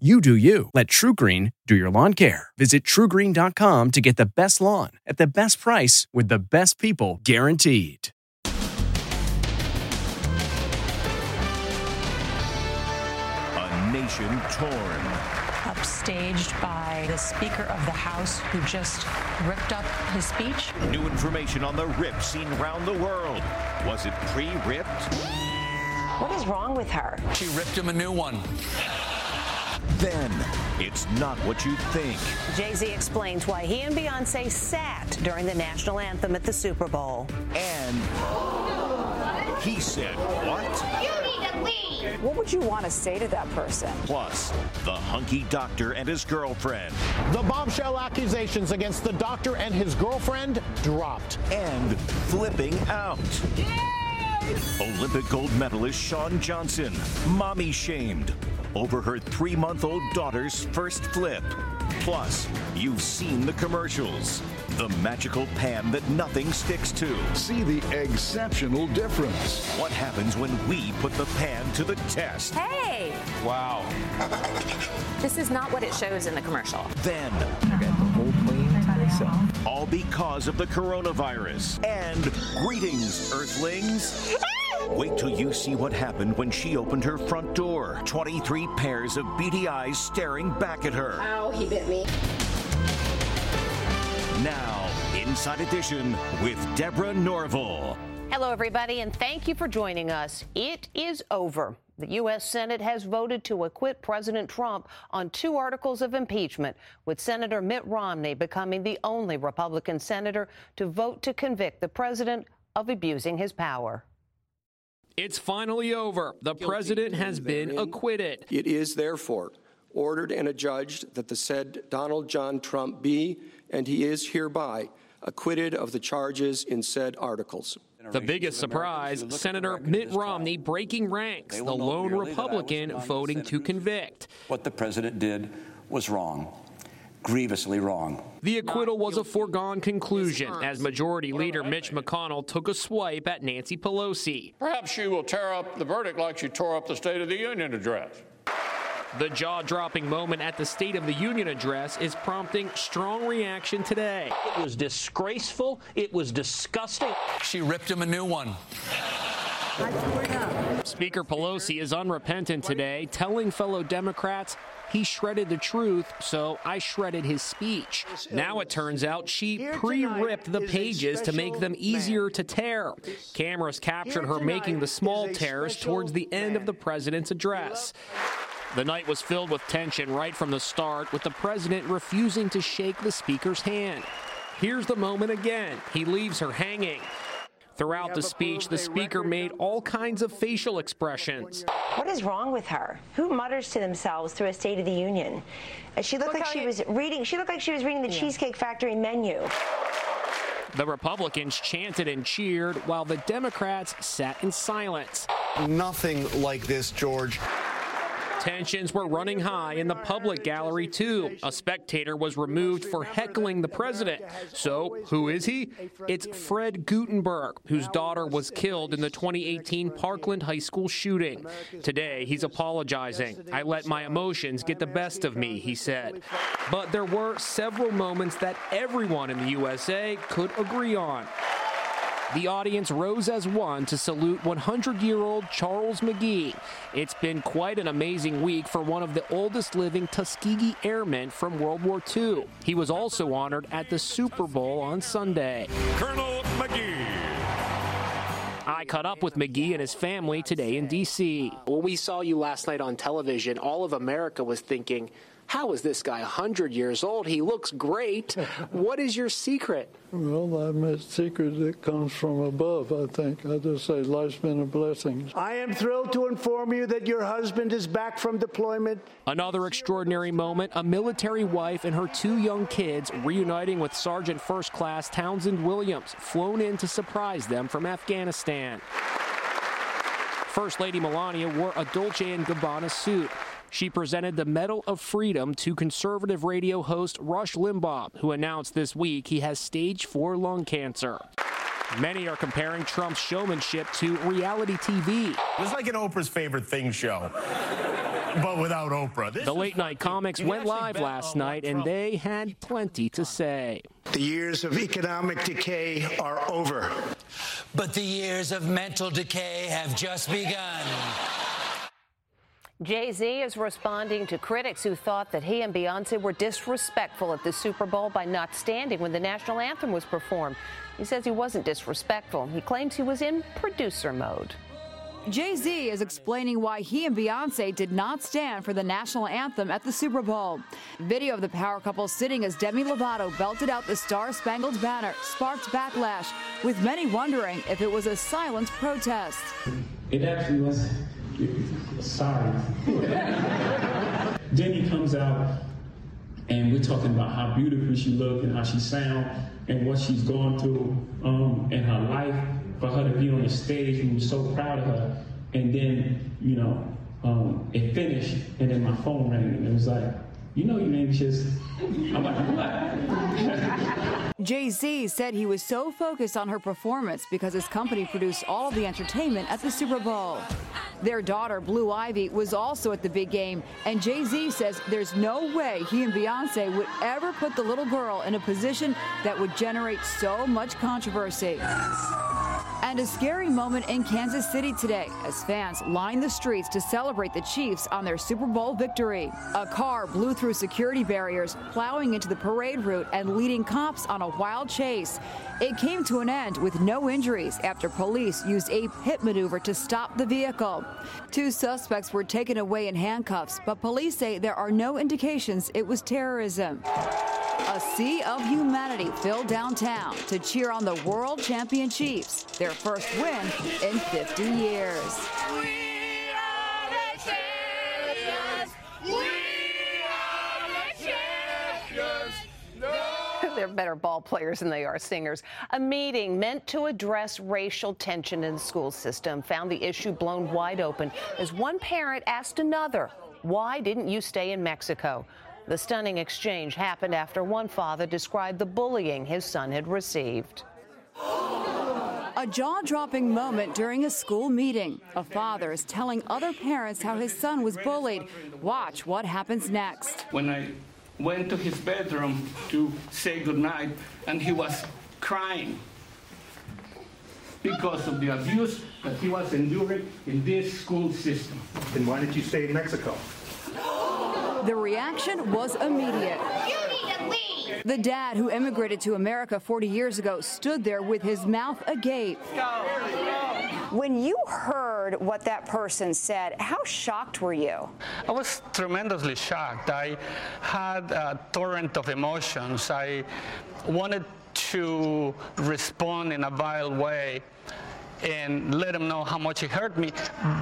You do you. Let TruGreen do your lawn care. Visit trugreen.com to get the best lawn at the best price with the best people guaranteed. A nation torn. Upstaged by the Speaker of the House who just ripped up his speech. New information on the rip seen around the world. Was it pre ripped? What is wrong with her? She ripped him a new one. Then it's not what you think. Jay Z explains why he and Beyonce sat during the national anthem at the Super Bowl. And he said, What? You need to leave. What would you want to say to that person? Plus, the hunky doctor and his girlfriend. The bombshell accusations against the doctor and his girlfriend dropped. And flipping out. Olympic gold medalist Shawn Johnson, mommy shamed over her three month old daughter's first flip. Plus, you've seen the commercials. The magical pan that nothing sticks to. See the exceptional difference. What happens when we put the pan to the test? Hey! Wow. This is not what it shows in the commercial. Then, all because of the coronavirus. And greetings, Earthlings. Wait till you see what happened when she opened her front door. 23 pairs of beady eyes staring back at her. Ow, he bit me. Now, Inside Edition with Deborah Norville. Hello, everybody, and thank you for joining us. It is over. The U.S. Senate has voted to acquit President Trump on two articles of impeachment, with Senator Mitt Romney becoming the only Republican senator to vote to convict the president of abusing his power. It's finally over. The president has been acquitted. It is therefore ordered and adjudged that the said Donald John Trump be, and he is hereby, acquitted of the charges in said articles. The biggest surprise Senator Mitt Romney breaking ranks, the lone Republican voting to convict. What the president did was wrong. Grievously wrong. The acquittal was a foregone conclusion as Majority Leader Mitch McConnell took a swipe at Nancy Pelosi. Perhaps she will tear up the verdict like she tore up the State of the Union address. The jaw dropping moment at the State of the Union address is prompting strong reaction today. It was disgraceful. It was disgusting. She ripped him a new one. Speaker Pelosi is unrepentant today, telling fellow Democrats he shredded the truth, so I shredded his speech. Now it turns out she pre ripped the pages to make them easier to tear. Cameras captured her making the small tears towards the end of the president's address. The night was filled with tension right from the start, with the president refusing to shake the speaker's hand. Here's the moment again. He leaves her hanging. Throughout the speech, the speaker made all kinds of facial expressions. What is wrong with her? Who mutters to themselves through a State of the Union? Uh, She looked like she was reading. She looked like she was reading the Cheesecake Factory menu. The Republicans chanted and cheered while the Democrats sat in silence. Nothing like this, George. Tensions were running high in the public gallery, too. A spectator was removed for heckling the president. So, who is he? It's Fred Guttenberg, whose daughter was killed in the 2018 Parkland High School shooting. Today, he's apologizing. I let my emotions get the best of me, he said. But there were several moments that everyone in the USA could agree on. The audience rose as one to salute 100 year old Charles McGee. It's been quite an amazing week for one of the oldest living Tuskegee Airmen from World War II. He was also honored at the Super Bowl on Sunday. Colonel McGee. I caught up with McGee and his family today in D.C. When we saw you last night on television, all of America was thinking, How is this guy 100 years old? He looks great. what is your secret? Well, I'm a secret that comes from above, I think. I just say life's been a blessing. I am thrilled to inform you that your husband is back from deployment. Another extraordinary moment a military wife and her two young kids reuniting with Sergeant First Class Townsend Williams, flown in to surprise them from Afghanistan. First Lady Melania wore a Dolce & Gabbana suit. She presented the Medal of Freedom to conservative radio host Rush Limbaugh, who announced this week he has stage 4 lung cancer. Many are comparing Trump's showmanship to reality TV. It's like an Oprah's favorite thing show, but without Oprah. This the late night comics went live last night, and they had plenty to say. The years of economic decay are over. But the years of mental decay have just begun. Jay Z is responding to critics who thought that he and Beyonce were disrespectful at the Super Bowl by not standing when the national anthem was performed. He says he wasn't disrespectful. He claims he was in producer mode. Jay Z is explaining why he and Beyonce did not stand for the national anthem at the Super Bowl. Video of the power couple sitting as Demi Lovato belted out the Star Spangled Banner sparked backlash, with many wondering if it was a silent protest. It actually was. Sorry. Demi comes out, and we're talking about how beautiful she looked and how she sound and what she's gone through um, in her life. For her to be on the stage, we were so proud of her. And then, you know, um, it finished, and then my phone rang, and it was like, you know, you ain't just. I'm like, what? Jay Z said he was so focused on her performance because his company produced all the entertainment at the Super Bowl. Their daughter, Blue Ivy, was also at the big game, and Jay Z says there's no way he and Beyonce would ever put the little girl in a position that would generate so much controversy. And a scary moment in Kansas City today as fans lined the streets to celebrate the Chiefs on their Super Bowl victory. A car blew through security barriers, plowing into the parade route and leading cops on a wild chase. It came to an end with no injuries after police used a pit maneuver to stop the vehicle. Two suspects were taken away in handcuffs, but police say there are no indications it was terrorism. A sea of humanity filled downtown to cheer on the world champion Chiefs, their first win in 50 years. They're better ball players than they are singers. A meeting meant to address racial tension in the school system found the issue blown wide open as one parent asked another, Why didn't you stay in Mexico? The stunning exchange happened after one father described the bullying his son had received. A jaw dropping moment during a school meeting. A father is telling other parents how his son was bullied. Watch what happens next. When I went to his bedroom to say goodnight, and he was crying because of the abuse that he was enduring in this school system. Then why did you stay in Mexico? The reaction was immediate. The dad, who immigrated to America 40 years ago, stood there with his mouth agape. When you heard what that person said, how shocked were you? I was tremendously shocked. I had a torrent of emotions. I wanted to respond in a vile way and let him know how much it hurt me,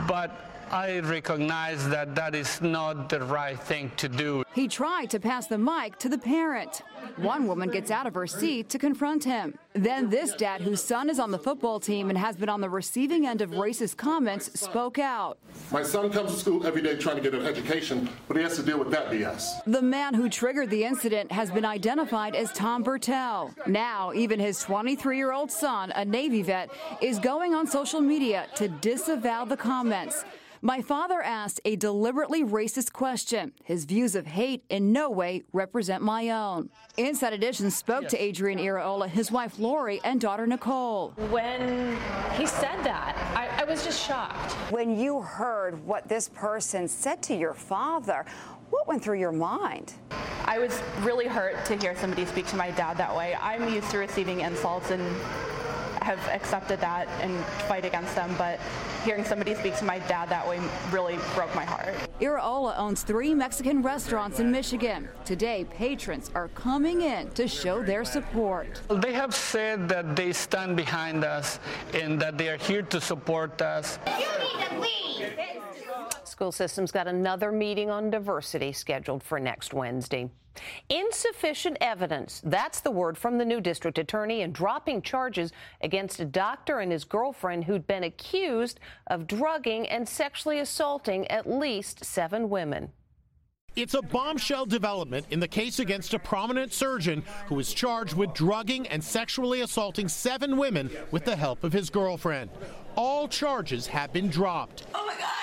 but I recognize that that is not the right thing to do. He tried to pass the mic to the parent. One woman gets out of her seat to confront him. Then this dad, whose son is on the football team and has been on the receiving end of racist comments, spoke out. My son comes to school every day trying to get an education, but he has to deal with that BS. The man who triggered the incident has been identified as Tom Bertel. Now, even his 23 year old son, a Navy vet, is going on social media to disavow the comments. My father asked a deliberately racist question. His views of hate in no way represent my own. Inside Edition spoke to Adrian Iraola, his wife Lori, and daughter Nicole. When he said that, I, I was just shocked. When you heard what this person said to your father, what went through your mind? I was really hurt to hear somebody speak to my dad that way. I'm used to receiving insults and have accepted that and fight against them. But hearing somebody speak to my dad that way really broke my heart. Iraola owns three Mexican restaurants in Michigan. Today, patrons are coming in to show their support. They have said that they stand behind us and that they are here to support us. School systems got another meeting on diversity scheduled for next Wednesday. Insufficient evidence. That's the word from the new district attorney in dropping charges against a doctor and his girlfriend who'd been accused of drugging and sexually assaulting at least seven women. It's a bombshell development in the case against a prominent surgeon who is charged with drugging and sexually assaulting seven women with the help of his girlfriend. All charges have been dropped. Oh my God.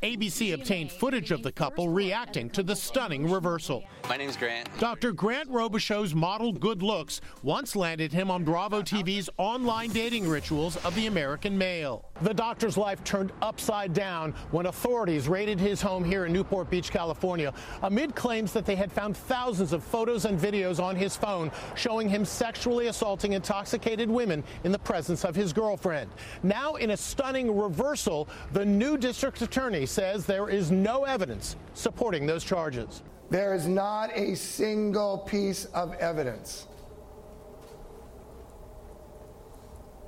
Thank you, Jesus. ABC obtained footage of the couple reacting to the stunning reversal. My name's Grant. Dr. Grant Robichaux's model good looks once landed him on Bravo TV's online dating rituals of the American male. The doctor's life turned upside down when authorities raided his home here in Newport Beach, California, amid claims that they had found thousands of photos and videos on his phone showing him sexually assaulting intoxicated women in the presence of his girlfriend. Now, in a stunning reversal, the new district attorney says there is no evidence supporting those charges. There is not a single piece of evidence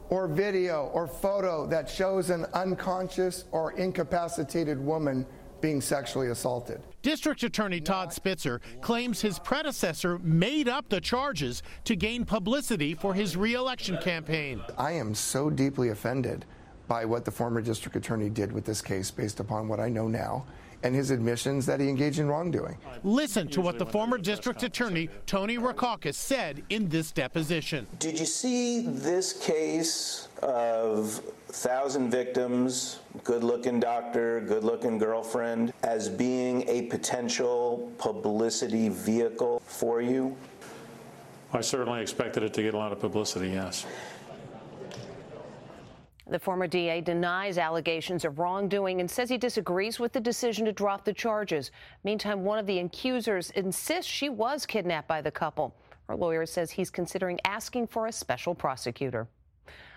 or video or photo that shows an unconscious or incapacitated woman being sexually assaulted. District Attorney Todd Spitzer claims his predecessor made up the charges to gain publicity for his reelection campaign. I am so deeply offended by what the former district attorney did with this case based upon what I know now and his admissions that he engaged in wrongdoing. Listen to what the former district attorney, Tony Rackauckas, said in this deposition. Did you see this case of thousand victims, good looking doctor, good looking girlfriend, as being a potential publicity vehicle for you? I certainly expected it to get a lot of publicity, yes. The former DA denies allegations of wrongdoing and says he disagrees with the decision to drop the charges. Meantime, one of the accusers insists she was kidnapped by the couple. Her lawyer says he's considering asking for a special prosecutor.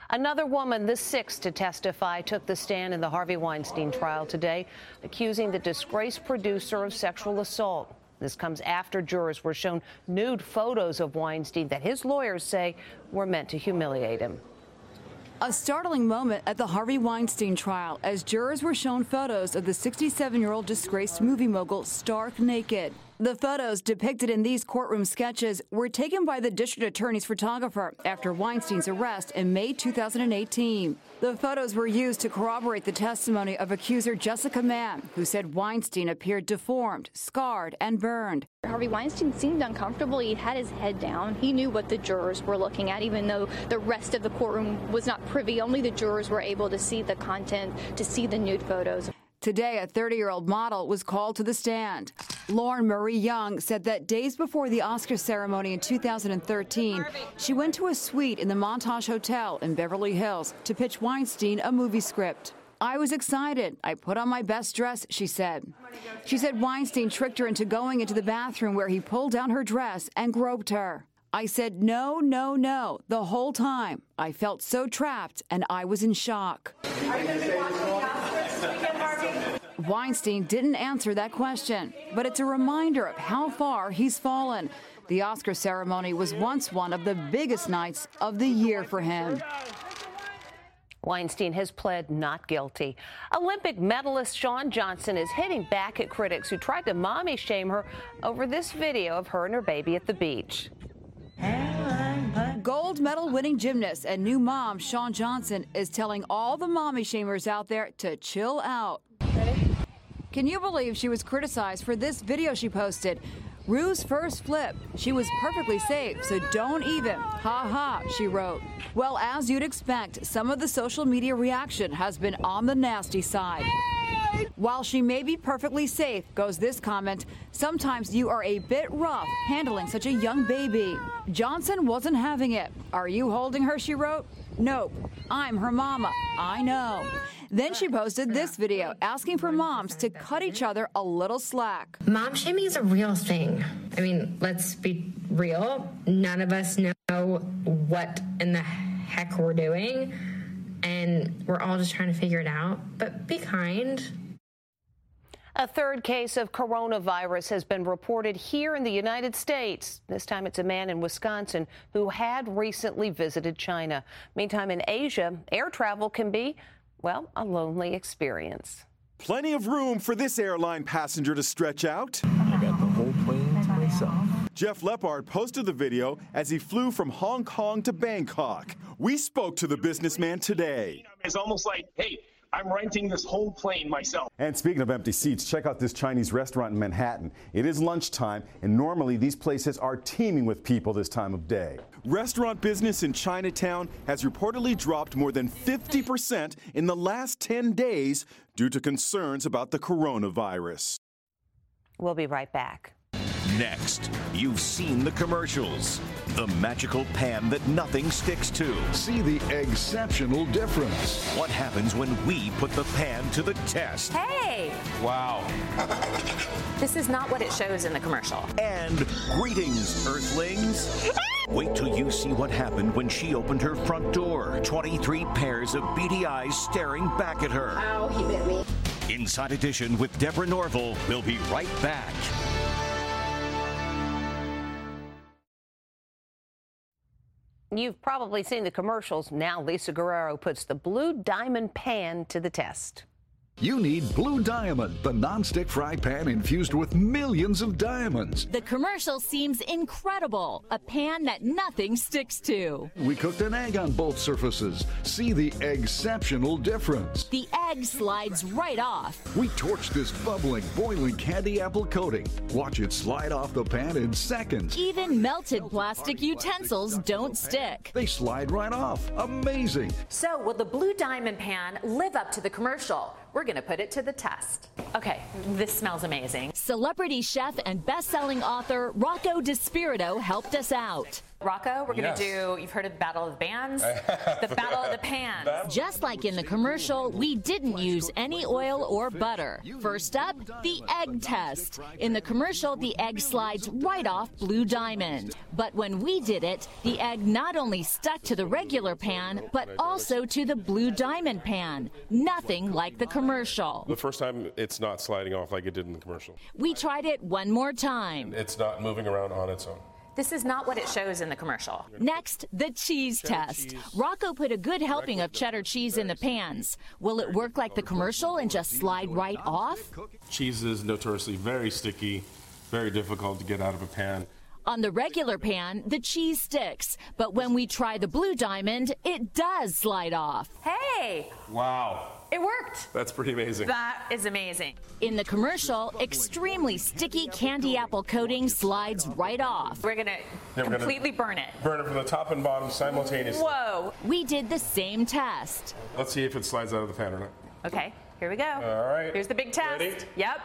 Another woman, the sixth to testify, took the stand in the Harvey Weinstein trial today, accusing the disgraced producer of sexual assault. This comes after jurors were shown nude photos of Weinstein that his lawyers say were meant to humiliate him. A startling moment at the Harvey Weinstein trial as jurors were shown photos of the 67 year old disgraced movie mogul stark naked. The photos depicted in these courtroom sketches were taken by the district attorney's photographer after Weinstein's arrest in May 2018. The photos were used to corroborate the testimony of accuser Jessica Mann, who said Weinstein appeared deformed, scarred, and burned. Harvey Weinstein seemed uncomfortable. He had his head down. He knew what the jurors were looking at, even though the rest of the courtroom was not privy. Only the jurors were able to see the content, to see the nude photos. Today, a 30 year old model was called to the stand. Lauren Marie Young said that days before the Oscar ceremony in 2013, she went to a suite in the Montage Hotel in Beverly Hills to pitch Weinstein a movie script. I was excited. I put on my best dress, she said. She said Weinstein tricked her into going into the bathroom where he pulled down her dress and groped her. I said no, no, no the whole time. I felt so trapped and I was in shock. Weinstein didn't answer that question, but it's a reminder of how far he's fallen. The Oscar ceremony was once one of the biggest nights of the year for him. Weinstein has pled not guilty. Olympic medalist Shawn Johnson is hitting back at critics who tried to mommy shame her over this video of her and her baby at the beach. Gold medal winning gymnast and new mom Shawn Johnson is telling all the mommy shamers out there to chill out. Can you believe she was criticized for this video she posted? Drew's first flip. She was perfectly safe, so don't even. Ha ha, she wrote. Well, as you'd expect, some of the social media reaction has been on the nasty side. While she may be perfectly safe, goes this comment, sometimes you are a bit rough handling such a young baby. Johnson wasn't having it. Are you holding her, she wrote? Nope. I'm her mama. I know. Then she posted this video asking for moms to cut each other a little slack. Mom shaming is a real thing. I mean, let's be real. None of us know what in the heck we're doing, and we're all just trying to figure it out. But be kind. A third case of coronavirus has been reported here in the United States. This time it's a man in Wisconsin who had recently visited China. Meantime, in Asia, air travel can be, well, a lonely experience. Plenty of room for this airline passenger to stretch out. I got the whole plane to myself. Jeff Lepard posted the video as he flew from Hong Kong to Bangkok. We spoke to the businessman today. It's almost like, hey, I'm renting this whole plane myself. And speaking of empty seats, check out this Chinese restaurant in Manhattan. It is lunchtime, and normally these places are teeming with people this time of day. Restaurant business in Chinatown has reportedly dropped more than 50% in the last 10 days due to concerns about the coronavirus. We'll be right back. Next, you've seen the commercials. The magical pan that nothing sticks to. See the exceptional difference. What happens when we put the pan to the test? Hey! Wow. This is not what it shows in the commercial. And greetings, Earthlings. Wait till you see what happened when she opened her front door. 23 pairs of beady eyes staring back at her. Ow, he bit me. Inside Edition with Deborah Norville. We'll be right back. You've probably seen the commercials. Now Lisa Guerrero puts the blue diamond pan to the test. You need Blue Diamond, the nonstick fry pan infused with millions of diamonds. The commercial seems incredible. A pan that nothing sticks to. We cooked an egg on both surfaces. See the exceptional difference. The egg slides right off. We torched this bubbling, boiling candy apple coating. Watch it slide off the pan in seconds. Even melted plastic utensils don't stick. They slide right off. Amazing. So, will the Blue Diamond pan live up to the commercial? We're going to put it to the test. Okay, this smells amazing. Celebrity chef and best-selling author Rocco DiSpirito helped us out. Rocco, we're going Yes. to do, you've heard of the Battle of the Bands? the Battle of the Pans. Just like in the commercial, we didn't use any oil or butter. First up, the egg test. In the commercial, the egg slides right off Blue Diamond. But when we did it, the egg not only stuck to the regular pan, but also to the Blue Diamond pan. Nothing like the commercial. The first time it's not sliding off like it did in the commercial. We tried it one more time. It's not moving around on its own. This is not what it shows in the commercial. Next, the cheese test. Rocco put a good helping of cheddar cheese in the pans. Will it work like the commercial and just slide right off? Cheese is notoriously very sticky, very difficult to get out of a pan. On the regular pan, the cheese sticks, but when we try the blue diamond, it does slide off. Hey, Wow. It worked. That's pretty amazing. That is amazing. In the commercial, extremely sticky candy apple coating slides right off. We're going to completely burn it. Burn it from the top and bottom simultaneously. Whoa. We did the same test. Let's see if it slides out of the pan or not. Okay, here we go. All right. Here's the big test. Ready? Yep.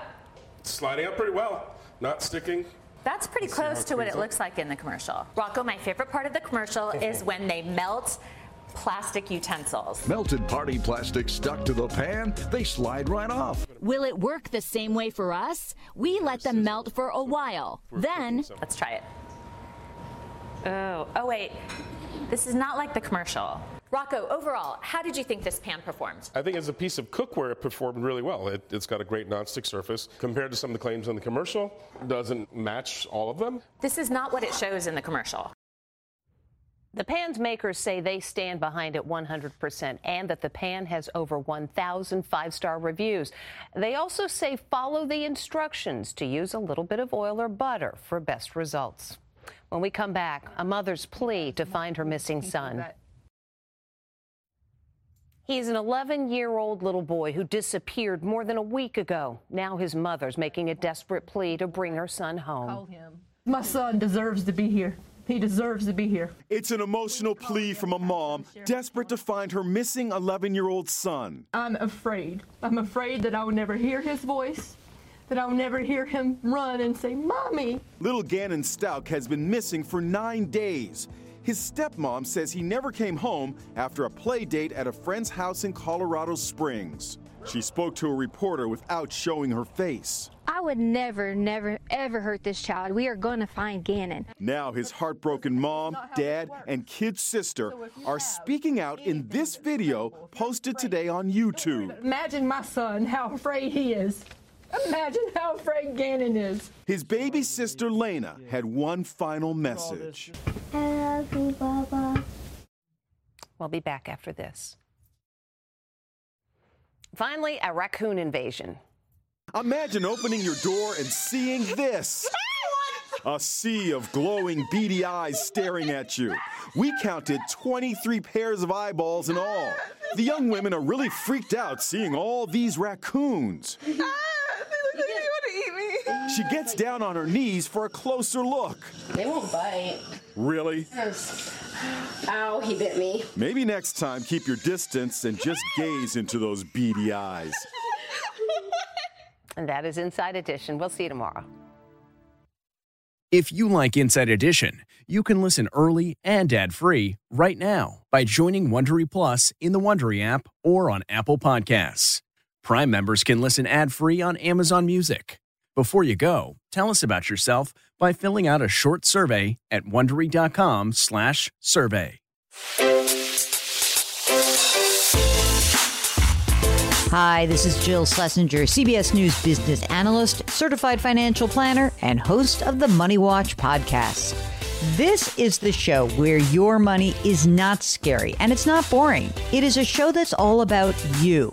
It's sliding up pretty well. Not sticking. That's pretty Let's close to what it up. looks like in the commercial. Rocco, my favorite part of the commercial is when they melt plastic utensils. Melted party plastic stuck to the pan, they slide right off. Will it work the same way for us? We let them melt for a while. Then, let's try it. Oh, oh wait. This is not like the commercial. Rocco, overall, how did you think this pan performed? I think as a piece of cookware, it performed really well. It, it's got a great nonstick surface. Compared to some of the claims on the commercial, doesn't match all of them. This is not what it shows in the commercial. The pan's makers say they stand behind it 100% and that the pan has over 1,000 five star reviews. They also say follow the instructions to use a little bit of oil or butter for best results. When we come back, a mother's plea to find her missing son. He's an 11 year old little boy who disappeared more than a week ago. Now his mother's making a desperate plea to bring her son home. My son deserves to be here. He deserves to be here. It's an emotional plea from a mom desperate to find her missing 11 year old son. I'm afraid. I'm afraid that I will never hear his voice, that I will never hear him run and say, Mommy. Little Gannon Stout has been missing for nine days. His stepmom says he never came home after a play date at a friend's house in Colorado Springs. She spoke to a reporter without showing her face. I would never, never, ever hurt this child. We are going to find Gannon. Now, his heartbroken mom, dad, and kid sister are speaking out in this video posted today on YouTube. Imagine my son, how afraid he is. Imagine how afraid Gannon is. His baby sister, Lena, had one final message. I love you, Baba. We'll be back after this. Finally, a raccoon invasion. Imagine opening your door and seeing this. A sea of glowing, beady eyes staring at you. We counted 23 pairs of eyeballs in all. The young women are really freaked out seeing all these raccoons. She gets down on her knees for a closer look. They won't bite. Really? Ow, he bit me. Maybe next time keep your distance and just gaze into those beady eyes. And that is Inside Edition. We'll see you tomorrow. If you like Inside Edition, you can listen early and ad-free right now by joining Wondery Plus in the Wondery app or on Apple Podcasts. Prime members can listen ad-free on Amazon Music. Before you go, tell us about yourself by filling out a short survey at wondery.com/survey. Hi, this is Jill Schlesinger, CBS News business analyst, certified financial planner, and host of the Money Watch podcast. This is the show where your money is not scary and it's not boring. It is a show that's all about you.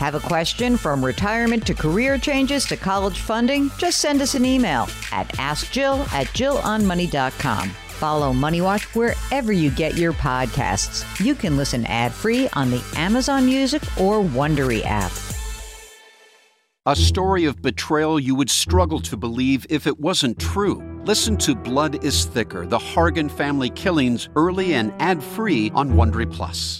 Have a question from retirement to career changes to college funding? Just send us an email at askjill at jillonmoney.com. Follow Money Watch wherever you get your podcasts. You can listen ad-free on the Amazon Music or Wondery app. A story of betrayal you would struggle to believe if it wasn't true. Listen to Blood is Thicker: The Hargan Family Killings early and ad-free on Wondery Plus.